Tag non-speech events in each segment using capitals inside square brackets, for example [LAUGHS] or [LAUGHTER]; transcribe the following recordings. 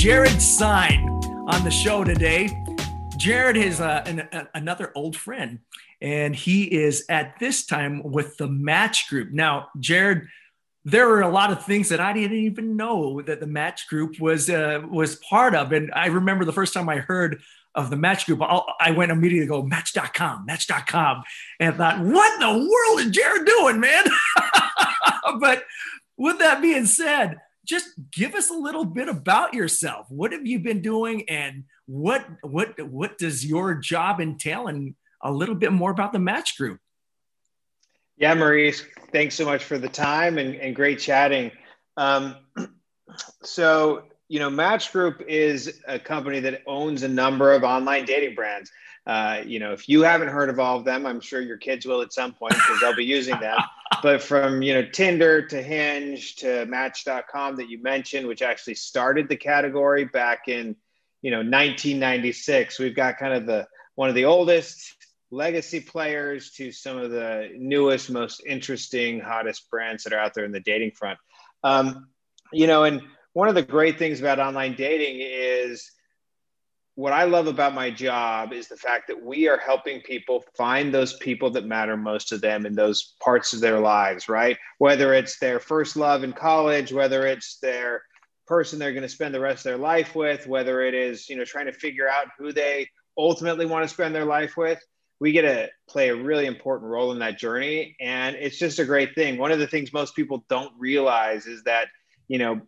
Jared Sine on the show today. Jared is uh, an, a, another old friend, and he is at this time with the Match Group. Now, Jared, there were a lot of things that I didn't even know that the Match Group was uh, was part of, and I remember the first time I heard of the Match Group, I'll, i went immediately to go Match.com, Match.com, and thought, what in the world is Jared doing, man? [LAUGHS] but with that being said, just give us a little bit about yourself. What have you been doing, and what what what does your job entail, and a little bit more about the Match Group. Yeah, Maurice, thanks so much for the time and, and great chatting. Um, [CLEARS THROAT] so, you know, Match Group is a company that owns a number of online dating brands. Uh, you know, if you haven't heard of all of them, I'm sure your kids will at some point because they'll be using them. [LAUGHS] But from, you know, Tinder to Hinge to Match.com that you mentioned, which actually started the category back in, you know, 1996, we've got kind of the one of the oldest legacy players to some of the newest, most interesting, hottest brands that are out there in the dating front. Um, you know, and one of the great things about online dating is what I love about my job is the fact that we are helping people find those people that matter most to them in those parts of their lives, right? Whether it's their first love in college, whether it's their person they're going to spend the rest of their life with, whether it is, you know, trying to figure out who they ultimately want to spend their life with we get to play a really important role in that journey and it's just a great thing one of the things most people don't realize is that you know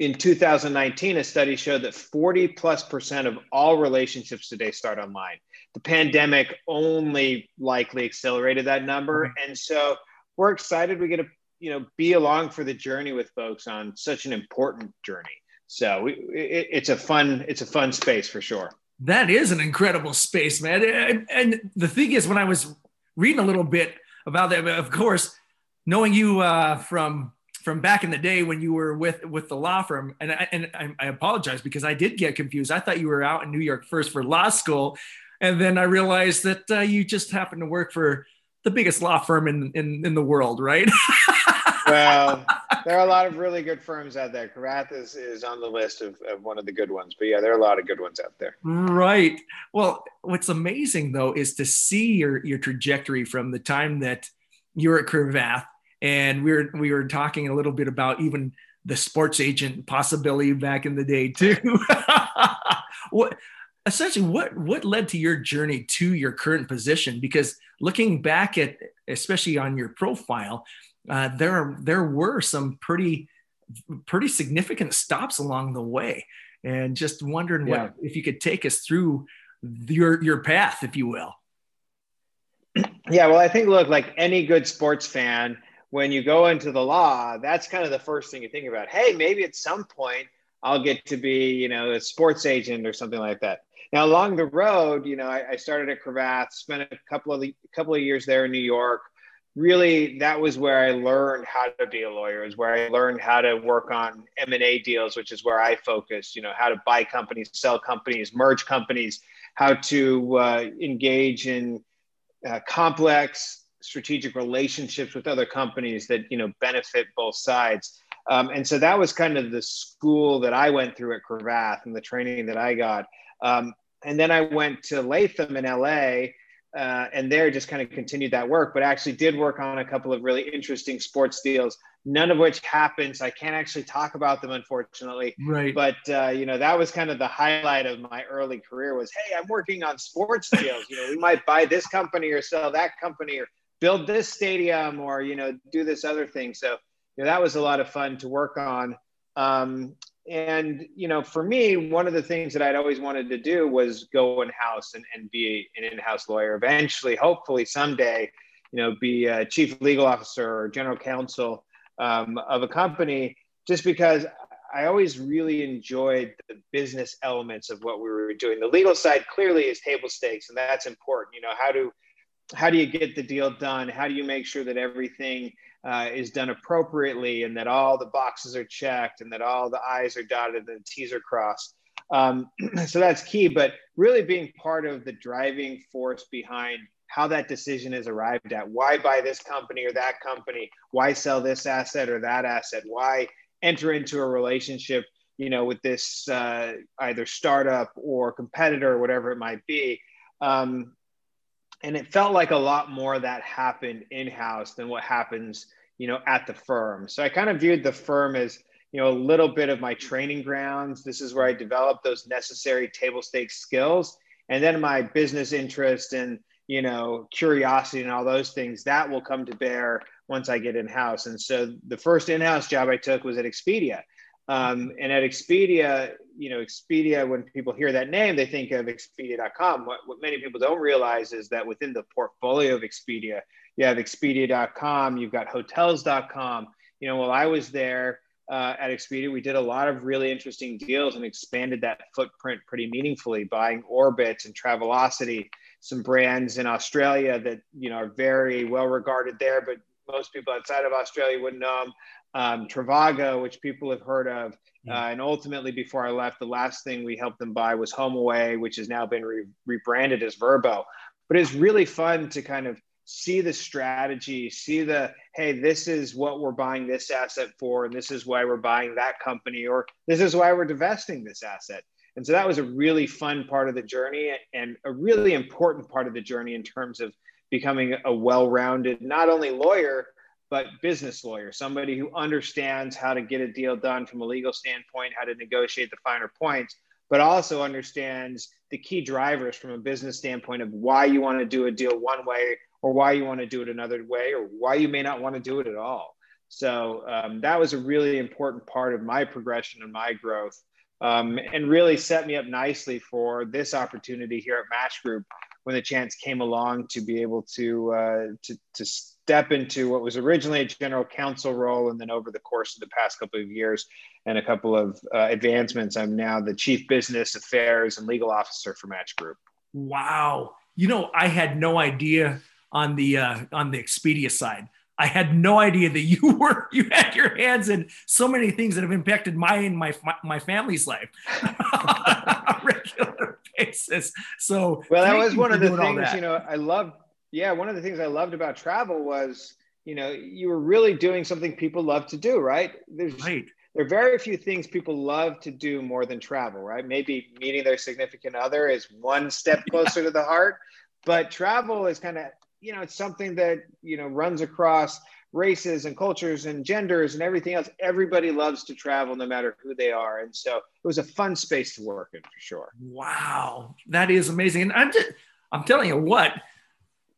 in 2019 a study showed that 40 plus percent of all relationships today start online the pandemic only likely accelerated that number mm-hmm. and so we're excited we get to you know be along for the journey with folks on such an important journey so we, it, it's a fun it's a fun space for sure that is an incredible space, man. And, and, the thing is, when I was reading a little bit about that, of course, knowing you uh, from from back in the day when you were with with the law firm, and I, and I, apologize because I did get confused. I thought you were out in New York first for law school, and then I realized that uh, you just happened to work for the biggest law firm in in, in the world, right? [LAUGHS] well, there are a lot of really good firms out there. Cravath is, is on the list of, of one of the good ones, but yeah, there are a lot of good ones out there. Right. Well, what's amazing though is to see your your trajectory from the time that you were at Cravath, and we were we were talking a little bit about even the sports agent possibility back in the day too. [LAUGHS] what essentially what what led to your journey to your current position? Because looking back at especially on your profile, uh, there there were some pretty pretty significant stops along the way, and just wondering yeah. what if you could take us through your your path, if you will. Yeah, well, I think look like any good sports fan, when you go into the law, that's kind of the first thing you think about. Hey, maybe at some point I'll get to be, you know, a sports agent or something like that. Now, along the road, you know, I, I started at Cravath, spent a couple of the, couple of years there in New York, really that was where I learned how to be a lawyer is where I learned how to work on M&A deals which is where I focused you know how to buy companies sell companies merge companies how to uh, engage in uh, complex strategic relationships with other companies that you know benefit both sides um, and so that was kind of the school that I went through at Cravath and the training that I got um, and then I went to Latham in LA uh, and there just kind of continued that work, but actually did work on a couple of really interesting sports deals, none of which happened. So I can't actually talk about them, unfortunately. Right. But uh, you know, that was kind of the highlight of my early career was, hey, I'm working on sports deals. you know, we might buy this company or sell that company or build this stadium or you know do this other thing. So you know, that was a lot of fun to work on. Um, and you know for me one of the things that i'd always wanted to do was go in house and, and be an in-house lawyer eventually hopefully someday you know be a chief legal officer or general counsel um, of a company just because i always really enjoyed the business elements of what we were doing the legal side clearly is table stakes and that's important you know how do how do you get the deal done how do you make sure that everything uh, is done appropriately and that all the boxes are checked and that all the I's are dotted and the T's are crossed. Um, [CLEARS THROAT] so that's key, but really being part of the driving force behind how that decision is arrived at. Why buy this company or that company? Why sell this asset or that asset? Why enter into a relationship, you know, with this uh, either startup or competitor, or whatever it might be. Um, and it felt like a lot more that happened in house than what happens, you know, at the firm. So I kind of viewed the firm as, you know, a little bit of my training grounds. This is where I developed those necessary table stakes skills. And then my business interest and, you know, curiosity and all those things that will come to bear once I get in house. And so the first in house job I took was at Expedia. Um, and at Expedia, you know, Expedia, when people hear that name, they think of Expedia.com. What, what many people don't realize is that within the portfolio of Expedia, you have Expedia.com, you've got Hotels.com. You know, while I was there uh, at Expedia, we did a lot of really interesting deals and expanded that footprint pretty meaningfully, buying Orbitz and Travelocity, some brands in Australia that you know are very well regarded there, but most people outside of Australia wouldn't know them um, Trivago, which people have heard of. Uh, and ultimately, before I left, the last thing we helped them buy was HomeAway, which has now been re- rebranded as Vrbo. But it's really fun to kind of see the strategy, see the, hey, this is what we're buying this asset for, and this is why we're buying that company, or this is why we're divesting this asset. And so that was a really fun part of the journey and a really important part of the journey in terms of becoming a well rounded, not only lawyer, but business lawyer, somebody who understands how to get a deal done from a legal standpoint, how to negotiate the finer points, but also understands the key drivers from a business standpoint of why you want to do a deal one way or why you want to do it another way or why you may not want to do it at all. So um, that was a really important part of my progression and my growth um, and really set me up nicely for this opportunity here at Match Group when the chance came along to be able to, uh, to, to step into what was originally a general counsel role. And then over the course of the past couple of years and a couple of uh, advancements, I'm now the chief business affairs and legal officer for Match Group. Wow. You know, I had no idea on the, uh, on the Expedia side. I had no idea that you [LAUGHS] were you had your hands in so many things that have impacted my and my my family's life [LAUGHS] on a regular basis. So well, that was one of the things you know I love yeah, one of the things I loved about travel was, you know, you were really doing something people love to do, right? There's right. there are very few things people love to do more than travel, right? Maybe meeting their significant other is one step closer yeah. to the heart, but travel is kind of, you know, it's something that, you know, runs across races and cultures and genders and everything else. Everybody loves to travel no matter who they are. And so it was a fun space to work in for sure. Wow. That is amazing. And I'm just I'm telling you what,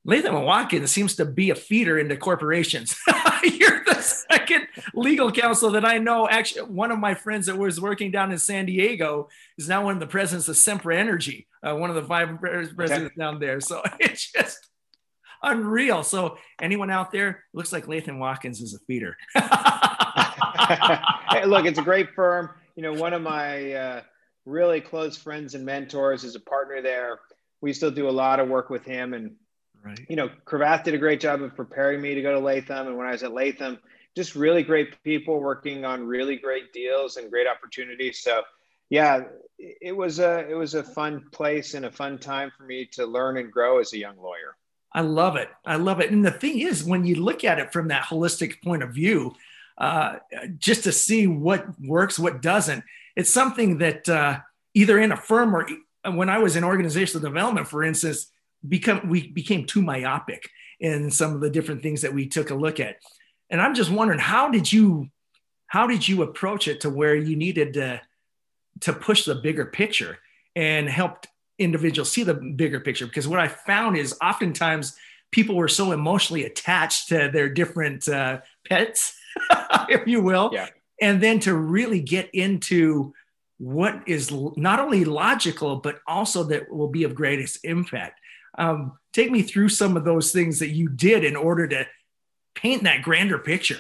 Latham and Watkins seems to be a feeder into corporations. [LAUGHS] You're the second legal counsel that I know. Actually, one of my friends that was working down in San Diego is now one of the presidents of Sempra Energy, uh, one of the five presidents down there. So [LAUGHS] it's just unreal. So anyone out there looks like Latham Watkins is a feeder. [LAUGHS] hey, look, it's a great firm. You know, one of my uh, really close friends and mentors is a partner there. We still do a lot of work with him and Right. You know, Cravath did a great job of preparing me to go to Latham. And when I was at Latham, just really great people working on really great deals and great opportunities. So yeah, it was a it was a fun place and a fun time for me to learn and grow as a young lawyer. I love it. I love it. And the thing is, when you look at it from that holistic point of view, uh, just to see what works, what doesn't, it's something that uh, either in a firm or when I was in organizational development, for instance, become we became too myopic in some of the different things that we took a look at. And i'm just wondering how did you how did you approach it to where you needed to to push the bigger picture and helped individuals see the bigger picture? Because what i found is oftentimes people were so emotionally attached to their different uh, pets [LAUGHS] if you will yeah. and then to really get into what is not only logical but also that will be of greatest impact um, take me through some of those things that you did in order to paint that grander picture.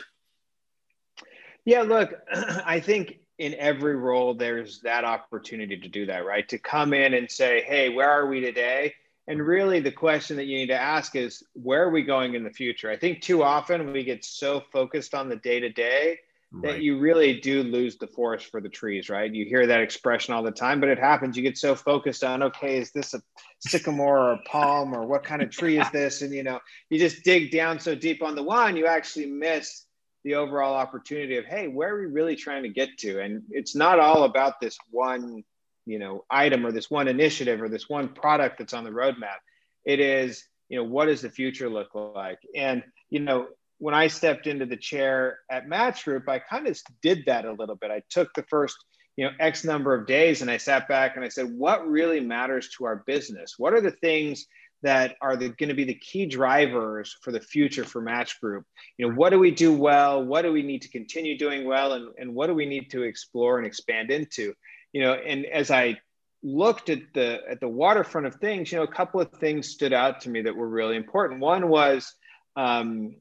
Yeah, look, [CLEARS THROAT] I think in every role there's that opportunity to do that, right? To come in and say, "Hey, where are we today?" And really, the question that you need to ask is, "Where are we going in the future?" I think too often we get so focused on the day to day that right. you really do lose the forest for the trees, right? You hear that expression all the time, but it happens. You get so focused on, okay, is this a sycamore or a palm or what kind of tree is this? And you know, you just dig down so deep on the one, you actually miss the overall opportunity of hey where are we really trying to get to and it's not all about this one you know item or this one initiative or this one product that's on the roadmap it is you know what does the future look like and you know when i stepped into the chair at match group i kind of did that a little bit. I took the first you know x number of days and i sat back and i said what really matters to our business? What are the things that are going to be the key drivers for the future for match group? You know what do we do well? What do we need to continue doing well? And, and what do we need to explore and expand into? You know and as i looked at the at the waterfront of things you know a couple of things stood out to me that were really important. One was um,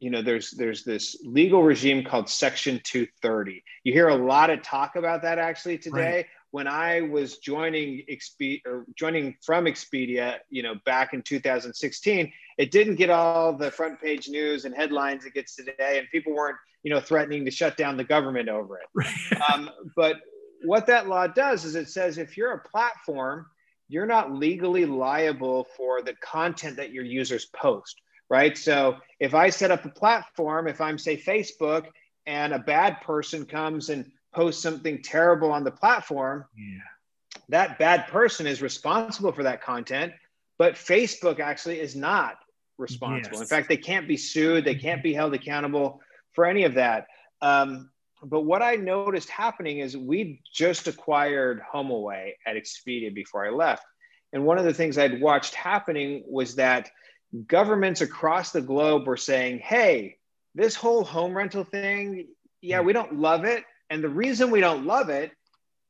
you know there's there's this legal regime called section 230 you hear a lot of talk about that actually today right. when i was joining Expedia or joining from expedia you know back in 2016 it didn't get all the front page news and headlines it gets today and people weren't you know threatening to shut down the government over it right. [LAUGHS] um, but what that law does is it says if you're a platform you're not legally liable for the content that your users post right? So if I set up a platform, if I'm, say, Facebook, and a bad person comes and posts something terrible on the platform, yeah. that bad person is responsible for that content, but Facebook actually is not responsible. Yes. In fact, they can't be sued, they can't be held accountable for any of that. Um, but what I noticed happening is we just acquired HomeAway at Expedia before I left. And one of the things I'd watched happening was that governments across the globe were saying, hey, this whole home rental thing, yeah, we don't love it. And the reason we don't love it,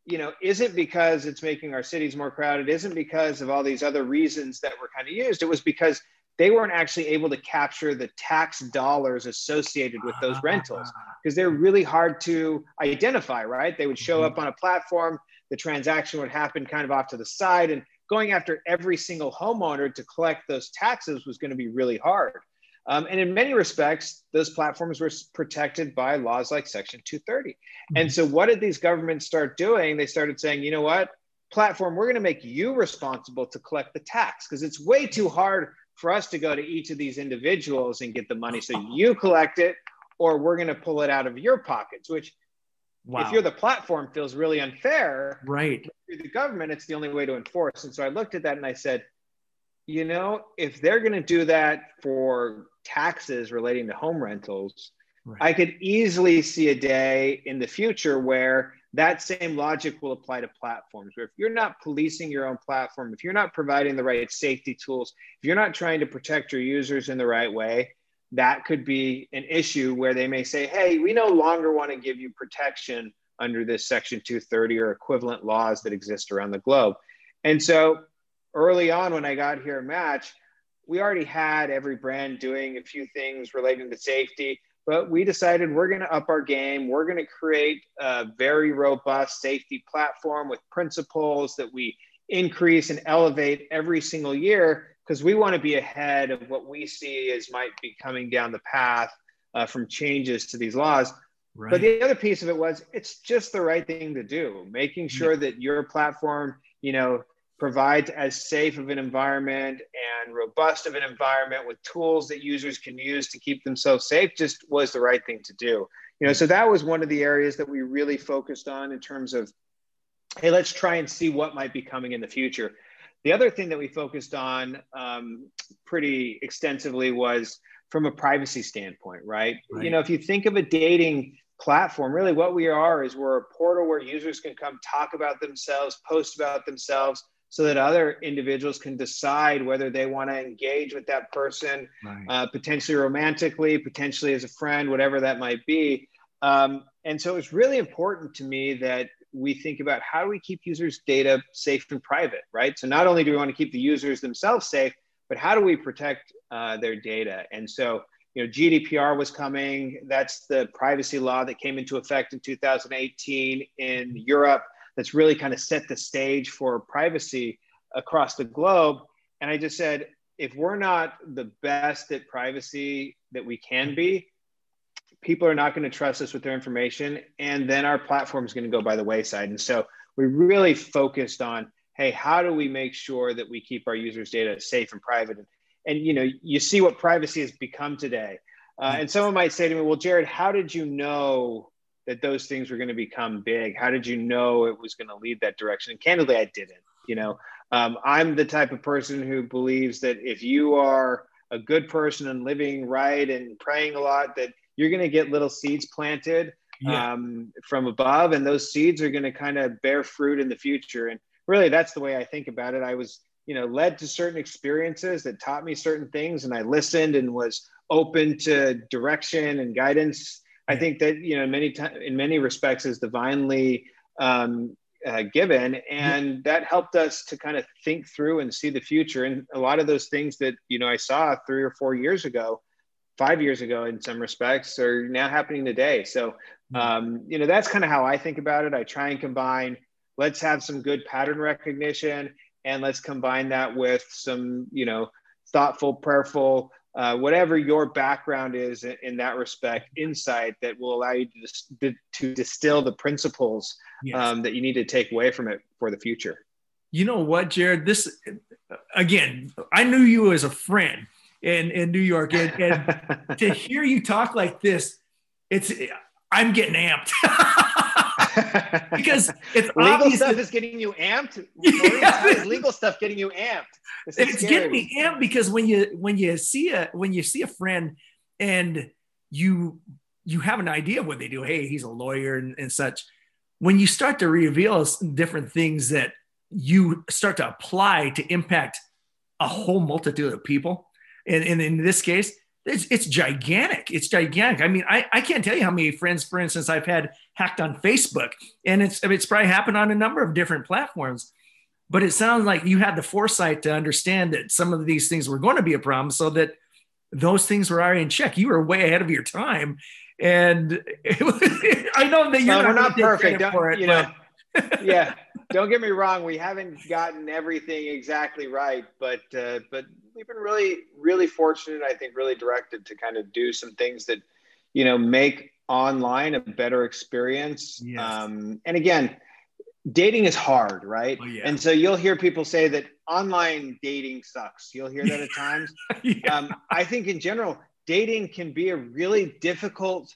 you know, isn't because it's making our cities more crowded, isn't because of all these other reasons that were kind of used. It was because they weren't actually able to capture the tax dollars associated with those rentals [LAUGHS] because they're really hard to identify, right? They would show mm-hmm. up on a platform, the transaction would happen kind of off to the side, and going after every single homeowner to collect those taxes was going to be really hard. Um, and in many respects, those platforms were protected by laws like Section 230. Mm-hmm. And so, what did these governments start doing? They started saying, you know what, platform, we're going to make you responsible to collect the tax because it's way too hard for us to go to each of these individuals and get the money. So, you collect it, or we're going to pull it out of your pockets, which Wow. If you're the platform, feels really unfair. Right. The government, it's the only way to enforce. And so I looked at that and I said, you know, if they're going to do that for taxes relating to home rentals, right. I could easily see a day in the future where that same logic will apply to platforms. Where if you're not policing your own platform, if you're not providing the right safety tools, if you're not trying to protect your users in the right way, that could be an issue where they may say, hey, we no longer want to give you protection under this Section 230 or equivalent laws that exist around the globe. And so early on, when I got here at Match, we already had every brand doing a few things relating to safety, but we decided we're going to up our game. We're going to create a very robust safety platform with principles that we increase and elevate every single year because we want to be ahead of what we see as might be coming down the path uh, from changes to these laws. Right. But the other piece of it was it's just the right thing to do, making sure that your platform, you know, provides as safe of an environment and robust of an environment with tools that users can use to keep themselves safe just was the right thing to do. You know, so that was one of the areas that we really focused on in terms of, hey, let's try and see what might be coming in the future. The other thing that we focused on um, pretty extensively was from a privacy standpoint, right? right? You know, if you think of a dating platform, really what we are is we're a portal where users can come talk about themselves, post about themselves, so that other individuals can decide whether they want to engage with that person, right. uh, potentially romantically, potentially as a friend, whatever that might be. Um, and so it's really important to me that we think about how do we keep users' data safe and private, right? So not only do we want to keep the users themselves safe, but how do we protect uh, their data? And so, you know, GDPR was coming. That's the privacy law that came into effect in 2018 in Europe. That's really kind of set the stage for privacy across the globe. And I just said, if we're not the best at privacy that we can be, people are not going to trust us with their information and then our platform is going to go by the wayside and so we really focused on hey how do we make sure that we keep our users data safe and private and, and you know you see what privacy has become today Uh, and someone might say to me, "Well, Jared, how did you know that those things were going to become big? How did you know it was going to lead that direction?" And candidly, I didn't. You know, um, I'm the type of person who believes that if you are a good person and living right and praying a lot, that you're going to get little seeds planted yeah. um, from above, and those seeds are going to kind of bear fruit in the future. And really, that's the way I think about it. I was, you know, led to certain experiences that taught me certain things, and I listened and was open to direction and guidance. I think that you know, many times, in many respects, is divinely um, uh, given, and that helped us to kind of think through and see the future. And a lot of those things that you know I saw three or four years ago, five years ago, in some respects, are now happening today. So, hmm. um, you know, that's kind of how I think about it. I try and combine. Let's have some good pattern recognition, and let's combine that with some, you know, thoughtful, prayerful uh, whatever your background is in, in, that respect, insight that will allow you to, to distill the principles yes. um, that you need to take away from it for the future. You know what, Jared? This again, I knew you as a friend in, in New York, and, and to [LAUGHS] hear you talk like this, it's I'm getting amped. [LAUGHS] because it's legal stuff that, is getting you amped. [LAUGHS] Yeah. is legal stuff getting you amped? It's scary. getting me amped because when you when you see a when you see a friend and you you have an idea of what they do. Hey, he's a lawyer and, and such. When you start to reveal different things that you start to apply to impact a whole multitude of people, and, and in this case, it's, it's gigantic. It's gigantic. I mean, I, I can't tell you how many friends, for instance, I've had hacked on Facebook, and it's it's probably happened on a number of different platforms. But it sounds like you had the foresight to understand that some of these things were going to be a problem, so that those things were already in check. You were way ahead of your time, and [LAUGHS] I know that you're no, not, we're not perfect for it, you know. [LAUGHS] yeah, don't get me wrong. We haven't gotten everything exactly right, but uh, but we've been really really fortunate. I think really directed to kind of do some things that you know make online a better experience. Yes. Um, and again, dating is hard, right? Oh, yeah. And so you'll hear people say that online dating sucks. You'll hear that at [LAUGHS] times. yeah. um, I think in general, dating can be a really difficult.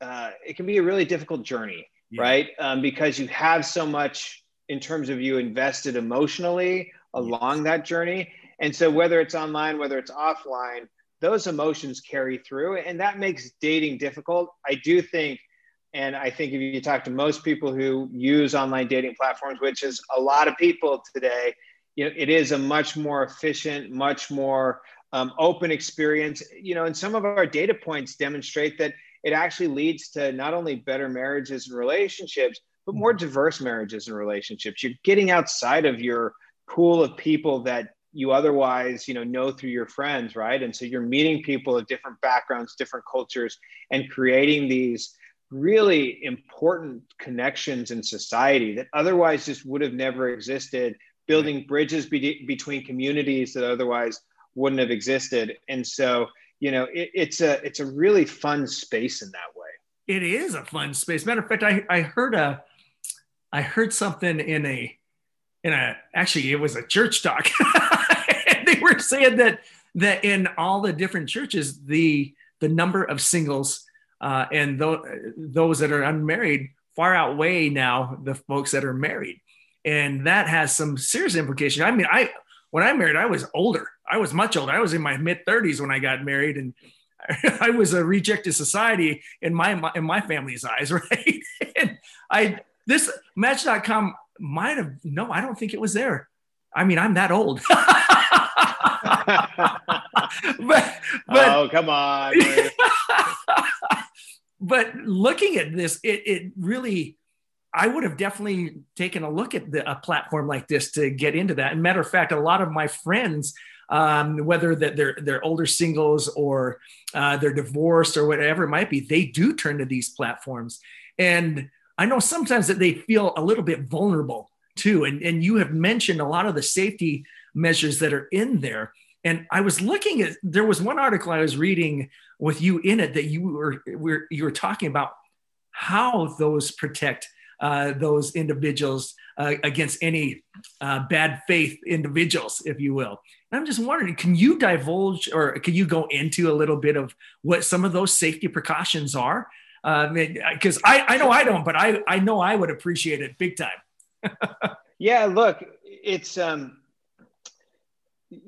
Uh, it can be a really difficult journey, yeah. right? Um, because you have so much in terms of you invested emotionally along yes. that journey. And so whether it's online, whether it's offline, those emotions carry through and that makes dating difficult. I do think, and I think if you talk to most people who use online dating platforms, which is a lot of people today, you know, it is a much more efficient, much more um, open experience. You know, and some of our data points demonstrate that it actually leads to not only better marriages and relationships, but more diverse marriages and relationships. You're getting outside of your pool of people that you otherwise you know know through your friends right? And so you're meeting people of different backgrounds different cultures and creating these really important connections in society that otherwise just would have never existed building bridges be- between communities that otherwise wouldn't have existed. And so you know it, it's a it's a really fun space in that way. It is a fun space. Matter of fact i i heard a i heard something in a in a actually it was a church talk [LAUGHS] they were saying that that in all the different churches, the the number of singles uh, and th- those that are unmarried far outweigh now the folks that are married, and that has some serious implications. I mean, I when I married, I was older. I was much older. I was in my mid 30s when I got married, and [LAUGHS] I was a rejected society in my in my family's eyes, [LAUGHS] right? and I this Match.com might have no, I don't think it was there. I mean, I'm that old. [LAUGHS] [LAUGHS] but, but oh come on [LAUGHS] but looking at this it, it really i would have definitely taken a look at the, a platform like this to get into that and matter of fact a lot of my friends um, whether that they're they're older singles or uh, they're divorced or whatever it might be they do turn to these platforms and i know sometimes that they feel a little bit vulnerable too and, and you have mentioned a lot of the safety measures that are in there and I was looking at there was one article I was reading with you in it that you were, were you were talking about how those protect uh, those individuals uh, against any uh, bad faith individuals, if you will. And I'm just wondering, can you divulge or can you go into a little bit of what some of those safety precautions are? Because uh, I, I know I don't, but I, I know I would appreciate it big time. [LAUGHS] yeah, look, it's um,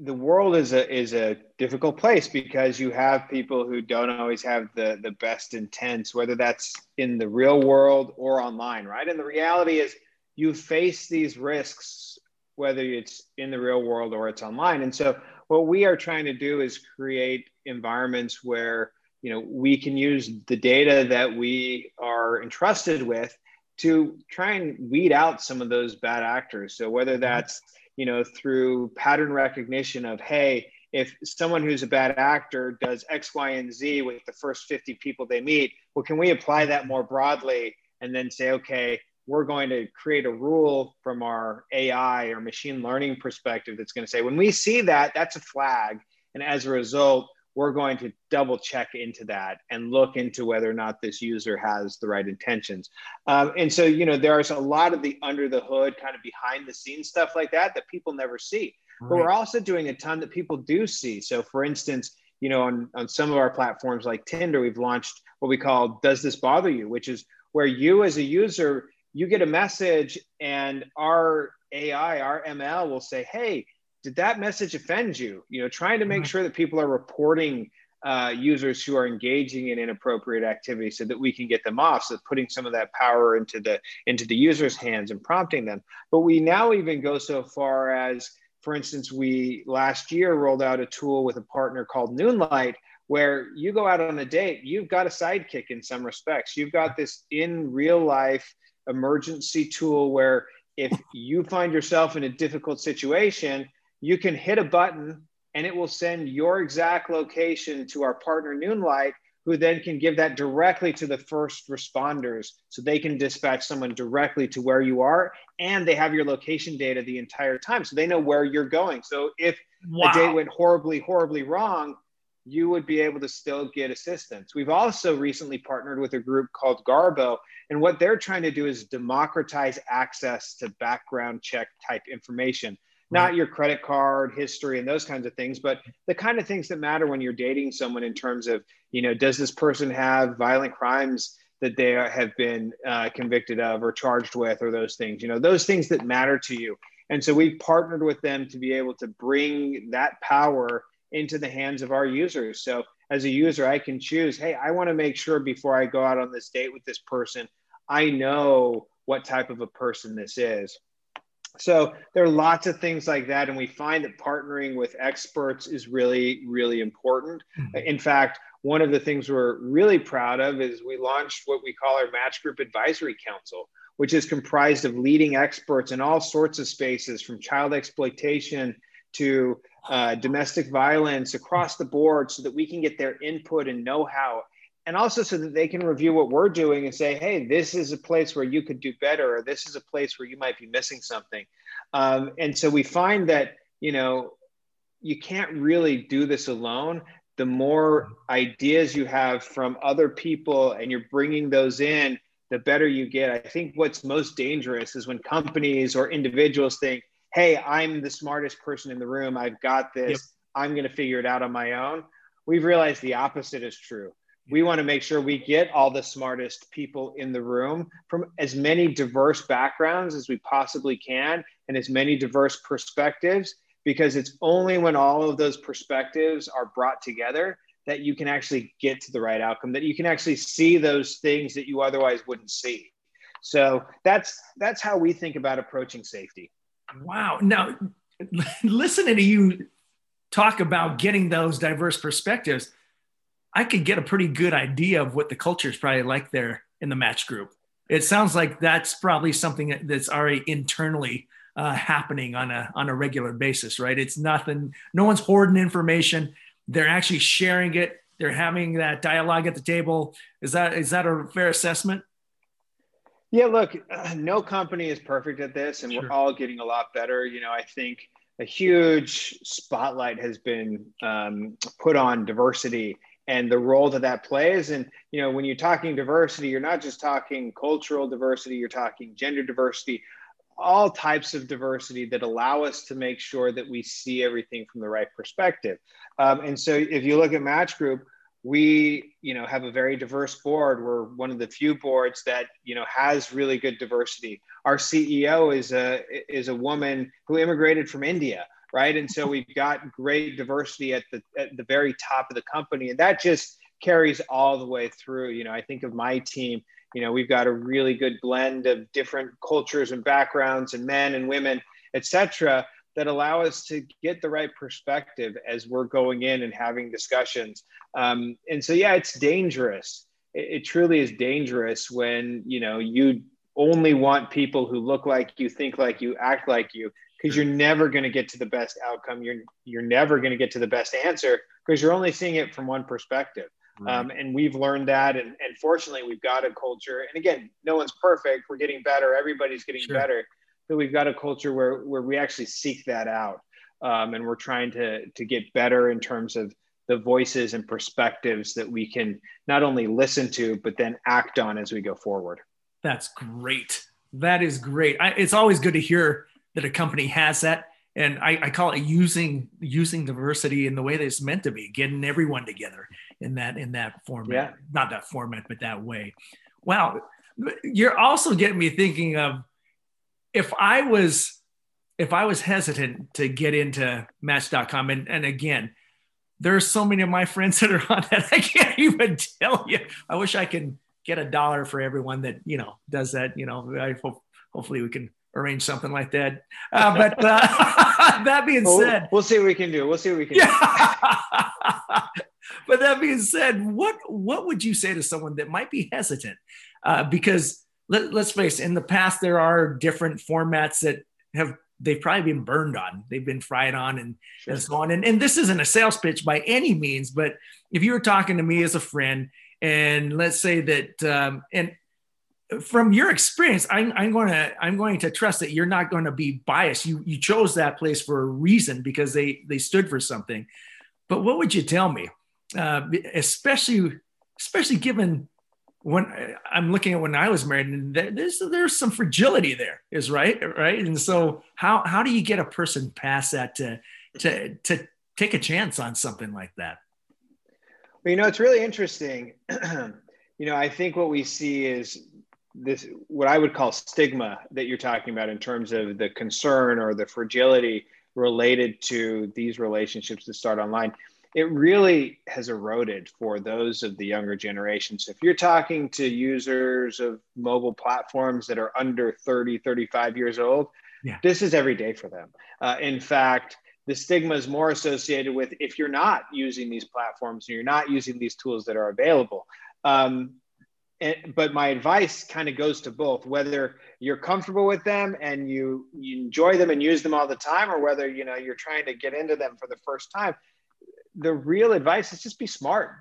the world is a is a difficult place because you have people who don't always have the the best intents, whether that's in the real world or online, right? And the reality is, you face these risks whether it's in the real world or it's online. And so, what we are trying to do is create environments where you know we can use the data that we are entrusted with to try and weed out some of those bad actors. So whether mm-hmm. that's you know, through pattern recognition of, hey, if someone who's a bad actor does X, Y, and Z with the first 50 people they meet, well, can we apply that more broadly and then say, okay, we're going to create a rule from our AI or machine learning perspective that's going to say, when we see that, that's a flag. And as a result, we're going to double check into that and look into whether or not this user has the right intentions. Um, and so, you know, there's a lot of the under the hood, kind of behind the scenes stuff like that that people never see. Right. But we're also doing a ton that people do see. So, for instance, you know, on, on some of our platforms like Tinder, we've launched what we call Does This Bother You, which is where you as a user, you get a message and our AI, our ML will say, hey, did that message offend you? You know, trying to make sure that people are reporting uh, users who are engaging in inappropriate activity so that we can get them off. So putting some of that power into the into the user's hands and prompting them. But we now even go so far as, for instance, we last year rolled out a tool with a partner called Noonlight, where you go out on a date, you've got a sidekick in some respects. You've got this in real life emergency tool where if you find yourself in a difficult situation, you can hit a button and it will send your exact location to our partner Noonlight, who then can give that directly to the first responders so they can dispatch someone directly to where you are. And they have your location data the entire time. So they know where you're going. So if wow. a date went horribly, horribly wrong, you would be able to still get assistance. We've also recently partnered with a group called Garbo, and what they're trying to do is democratize access to background check type information not your credit card history and those kinds of things but the kind of things that matter when you're dating someone in terms of you know does this person have violent crimes that they have been uh, convicted of or charged with or those things you know those things that matter to you. And so we've partnered with them to be able to bring that power into the hands of our users. So as a user i can choose hey i want to make sure before i go out on this date with this person i know what type of a person this is so there are lots of things like that. And we find that partnering with experts is really, really important. Mm-hmm. In fact, one of the things we're really proud of is we launched what we call our Match Group Advisory Council, which is comprised of leading experts in all sorts of spaces from child exploitation to uh, domestic violence across the board so that we can get their input and know how and also so that they can review what we're doing and say, hey, this is a place where you could do better, or this is a place where you might be missing something. Um, and so we find that, you know, you can't really do this alone. The more ideas you have from other people and you're bringing those in, the better you get. I think what's most dangerous is when companies or individuals think, hey, I'm the smartest person in the room, I've got this, yep. I'm going to figure it out on my own. We've realized the opposite is true we want to make sure we get all the smartest people in the room from as many diverse backgrounds as we possibly can and as many diverse perspectives because it's only when all of those perspectives are brought together that you can actually get to the right outcome that you can actually see those things that you otherwise wouldn't see. So that's that's how we think about approaching safety. Wow. Now [LAUGHS] listening to you talk about getting those diverse perspectives I could get a pretty good idea of what the culture is probably like there in the match group. It sounds like that's probably something that's already internally uh, happening on a on a regular basis, right? It's nothing. No one's hoarding information. They're actually sharing it. They're having that dialogue at the table. Is that is that a fair assessment? Yeah, look, uh, no company is perfect at this, and sure. we're all getting a lot better. You know, I think a huge spotlight has been um, put on diversity and the role that that plays. And you know, when you're talking diversity, you're not just talking cultural diversity; you're talking gender diversity. all types of diversity that allow us to make sure that we see everything from the right perspective. Um, and so if you look at Match Group, we you know have a very diverse board we're one of the few boards that you know has really good diversity our ceo is a is a woman who immigrated from india right and so we've got great diversity at the at the very top of the company and that just carries all the way through you know i think of my team you know we've got a really good blend of different cultures and backgrounds and men and women etc that allow us to get the right perspective as we're going in and having discussions. Um, and so, yeah, it's dangerous. It, it, truly is dangerous when you know you only want people who look like you, think like you, act like you, because you're never going to get to the best outcome. You're you're never going to get to the best answer because you're only seeing it from one perspective. Right. Um, and we've learned that, and, and fortunately, we've got a culture. And again, no one's perfect. We're getting better. Everybody's getting sure. better But we've got a culture where where we actually seek that out, um, and we're trying to to get better in terms of the voices and perspectives that we can not only listen to but then act on as we go forward. That's great. That is great. I, it's always good to hear that a company has that, and I, I call it using using diversity in the way that it's meant to be, getting everyone together in that in that format. Yeah. Not that format, but that way. Wow, you're also getting me thinking of if I was if I was hesitant to get into match.com and, and again, there's so many of my friends that are on that [LAUGHS] I can't even tell you. I wish I could get a dollar for everyone that, you know, does that, you know, I hope hopefully we can arrange something like that. Uh, but uh, [LAUGHS] that being said, we'll see what we can do. We'll see what we can yeah. do. [LAUGHS] but that being said, what what would you say to someone that might be hesitant? Uh, because let, us face it, in the past, there are different formats that have they've probably been burned on, they've been fried on, and, sure. and so on. And, and this isn't a sales pitch by any means, but if you were talking to me as a friend, and let's say that, um, and from your experience, I'm, I'm going to I'm going to trust that you're not going to be biased. You you chose that place for a reason because they they stood for something. But what would you tell me, uh, especially especially given when I'm looking at when I was married, and there's there's some fragility there, is right, right. And so how how do you get a person past that to to to take a chance on something like that? Well, you know, it's really interesting. [CLEARS THROAT] you know, I think what we see is this what I would call stigma that you're talking about in terms of the concern or the fragility related to these relationships that start online it really has eroded for those of the younger generation. So if you're talking to users of mobile platforms that are under 30, 35 years old, yeah. this is every day for them. Uh, in fact, the stigma is more associated with if you're not using these platforms and you're not using these tools that are available. Um, and, but my advice kind of goes to both whether you're comfortable with them and you, you enjoy them and use them all the time or whether you know you're trying to get into them for the first time the real advice is just be smart.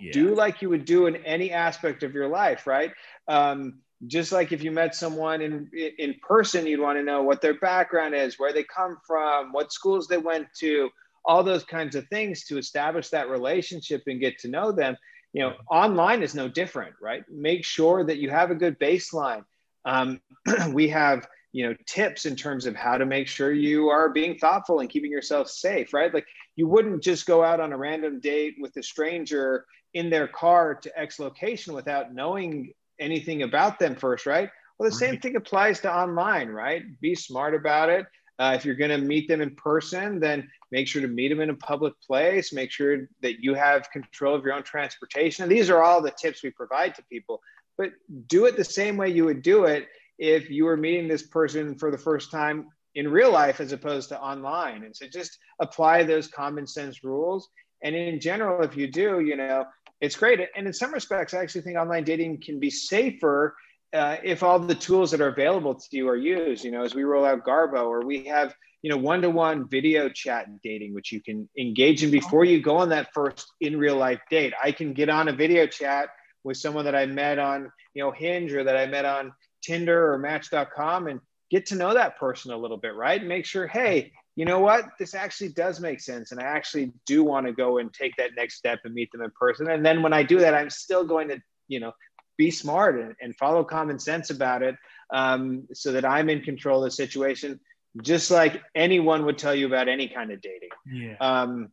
Yeah. Do like you would do in any aspect of your life, right? Um, just like if you met someone in in person, you'd want to know what their background is, where they come from, what schools they went to, all those kinds of things to establish that relationship and get to know them. You know, online is no different, right? Make sure that you have a good baseline. Um, [CLEARS THROAT] we have you know tips in terms of how to make sure you are being thoughtful and keeping yourself safe right? Like you wouldn't just go out on a random date with a stranger in their car to x location without knowing anything about them first right? Well the same thing applies to online right? Be smart about it uh, if you're going to meet them in person then make sure to meet them in a public place make sure that you have control of your own transportation and these are all the tips we provide to people but do it the same way you would do it if you were meeting this person for the first time in real life as opposed to online. And so just apply those common sense rules. And in general, if you do, you know, it's great. And in some respects, I actually think online dating can be safer uh, if all the tools that are available to you are used. You know, as we roll out Garbo, or we have you know one-to-one video chat dating, which you can engage in before you go on that first in real life date. I can get on a video chat with someone that I met on you know Hinge or that I met on Tinder or Match.com and get to know that person a little bit, right? Make sure, hey, you know what? This actually does make sense. And I actually do want to go and take that next step and meet them in person. And then when I do that, I'm still going to, you know, be smart and, and follow common sense about it um, so that I'm in control of the situation, just like anyone would tell you about any kind of dating. Yeah. Um,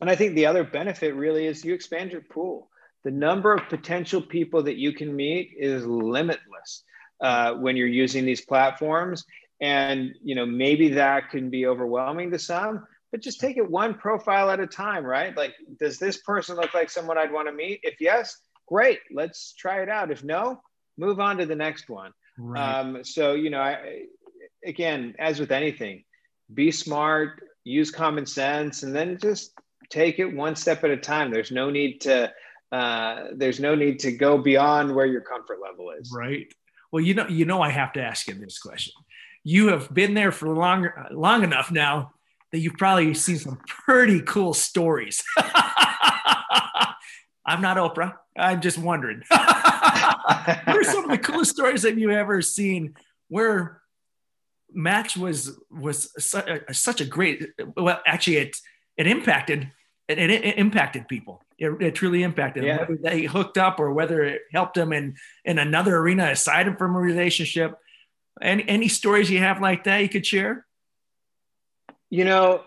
and I think the other benefit really is you expand your pool. The number of potential people that you can meet is limitless uh, when you're using these platforms. And you know maybe that can be overwhelming to some, but just take it one profile at a time, right? Like, does this person look like someone I'd want to meet? If yes, great, let's try it out. If no, move on to the next one. Right. Um, so you know, I, again, as with anything, be smart, use common sense, and then just take it one step at a time. There's no need to uh, there's no need to go beyond where your comfort level is. Right. Well, you know, you know, I have to ask you this question. You have been there for long, long enough now that you've probably seen some pretty cool stories. [LAUGHS] I'm not Oprah. I'm just wondering. [LAUGHS] [LAUGHS] what are some of the coolest stories that you've ever seen where Match was was uh, such a great well actually it it impacted it, it, it impacted people it, it, truly impacted yeah. them whether they hooked up or whether it helped them in in another arena aside from a relationship any any stories you have like that you could share you know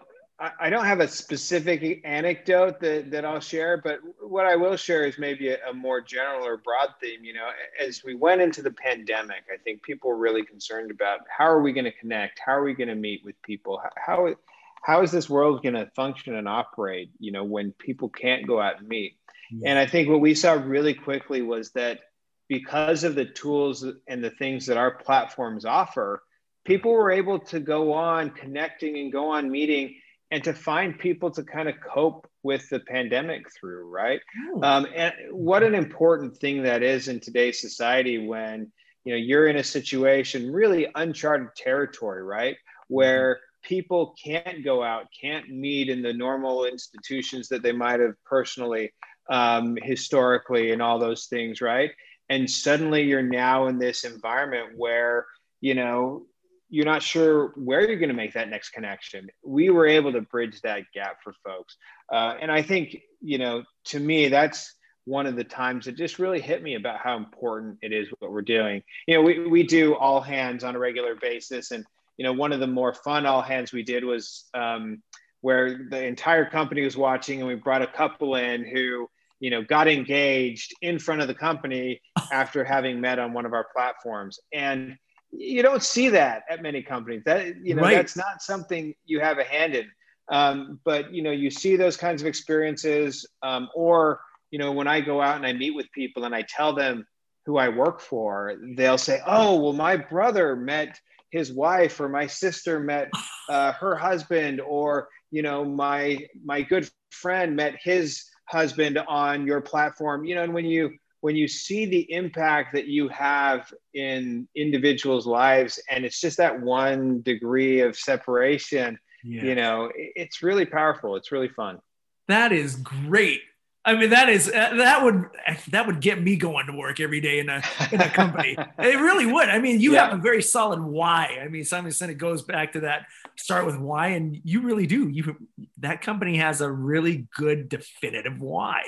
I don't have a specific anecdote that, that I'll share, but what I will share is maybe a, a, more general or broad theme. You know, as we went into the pandemic, I think people were really concerned about how are we going to connect? How are we going to meet with people? How, how is this world going to function and operate, you know, when people can't go out and meet? Hmm. And I think what we saw really quickly was that because of the tools and the things that our platforms offer, people were able to go on connecting and go on meeting and to find people to kind of cope with the pandemic through, right? Oh. Um, and what an important thing that is in today's society when you know you're in a situation really uncharted territory, right? Where mm-hmm. people can't go out, can't meet in the normal institutions that they might have personally, um, historically, and all those things, right? And suddenly you're now in this environment where you know you're not sure where you're going to make that next connection. We were able to bridge that gap for folks. Uh, and I think, you know, to me, that's one of the times that just really hit me about how important it is what we're doing. You know, we, we do all hands on a regular basis. And, you know, one of the more fun all hands we did was um, where the entire company was watching and we brought a couple in who, you know, got engaged in front of the company [LAUGHS] after having met on one of our platforms. And, you don't see that at many companies. That you know right. that's not something you have a hand in. Um, but you know you see those kinds of experiences, um, or you know when I go out and I meet with people and I tell them who I work for, they'll say, "Oh, well, my brother met his wife, or my sister met uh, her husband, or you know my my good friend met his husband on your platform." You know, and when you when you see the impact that you have in individuals' lives, and it's just that one degree of separation, yeah. you know, it's really powerful. It's really fun. That is great. I mean, that is uh, that would that would get me going to work every day in a in a company. [LAUGHS] it really would. I mean, you yeah. have a very solid why. I mean, Simon Sinek goes back to that start with why, and you really do. You that company has a really good definitive why.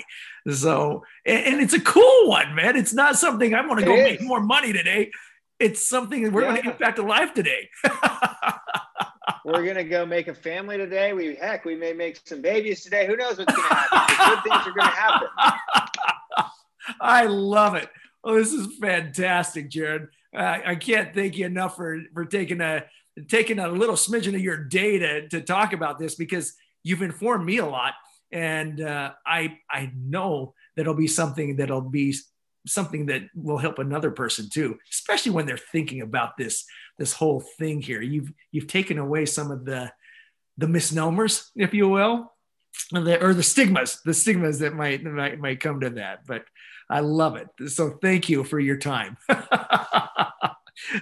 So, and, and it's a cool one, man. It's not something I want to go make more money today. It's something that we're yeah. going to impact a life today. [LAUGHS] We're gonna go make a family today. We heck, we may make some babies today. Who knows what's gonna happen? good things are gonna happen. [LAUGHS] I love it. Oh, this is fantastic, Jared. Uh, I can't thank you enough for for taking a taking a little smidgen of your day to, to talk about this because you've informed me a lot, and uh, I I know that it'll be something that'll be something that will help another person too, especially when they're thinking about this this whole thing here. You've you've taken away some of the the misnomers, if you will, or the, or the stigmas, the stigmas that might, might might come to that. But I love it. So thank you for your time. [LAUGHS] oh.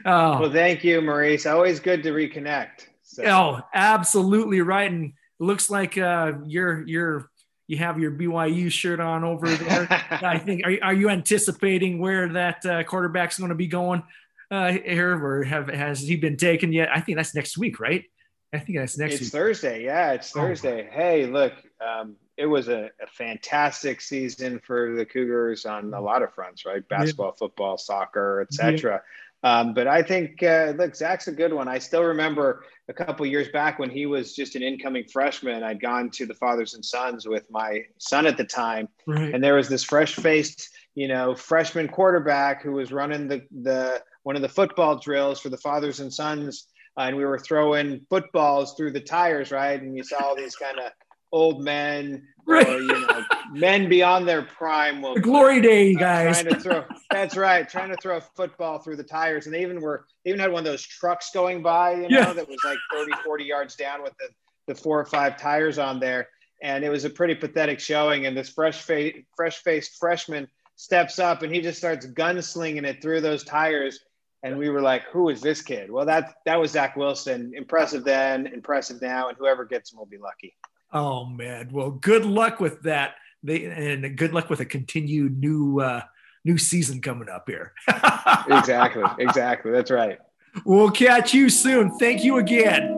Well, thank you, Maurice. Always good to reconnect. So. Oh, absolutely right. And looks like uh, you're you're you have your BYU shirt on over there. [LAUGHS] I think are, are you anticipating where that uh, quarterback's going to be going uh, here, or have has he been taken yet? I think that's next week, right? I think that's next. It's week. Thursday. Yeah, it's oh, Thursday. Oh. Hey, look, um, it was a, a, fantastic season for the Cougars on a lot of fronts, right? Basketball, yeah. football, soccer, etc. Yeah. Um, but I think uh, look, Zach's a good one. I still remember a couple years back when he was just an incoming freshman. I'd gone to the Fathers and Sons with my son at the time, right. and there was this fresh-faced, you know, freshman quarterback who was running the the one of the football drills for the Fathers and Sons, uh, and we were throwing footballs through the tires, right? And you saw all these kind of old men right. or you know [LAUGHS] men beyond their prime will the glory day uh, guys trying to throw that's right trying to throw a football through the tires and they even were they even had one of those trucks going by you know yeah. that was like 30 40 yards down with the, the four or five tires on there and it was a pretty pathetic showing and this fresh face fresh faced freshman steps up and he just starts gunslinging it through those tires and we were like, "Who is this kid?" Well, that that was Zach Wilson. Impressive then, impressive now, and whoever gets him will be lucky. Oh man, well, good luck with that. They and good luck with a continued new uh, new season coming up here. [LAUGHS] exactly, exactly. That's right. We'll catch you soon. Thank you again.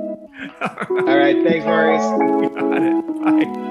All right. Thanks, Maurice. [LAUGHS] Got it. Bye.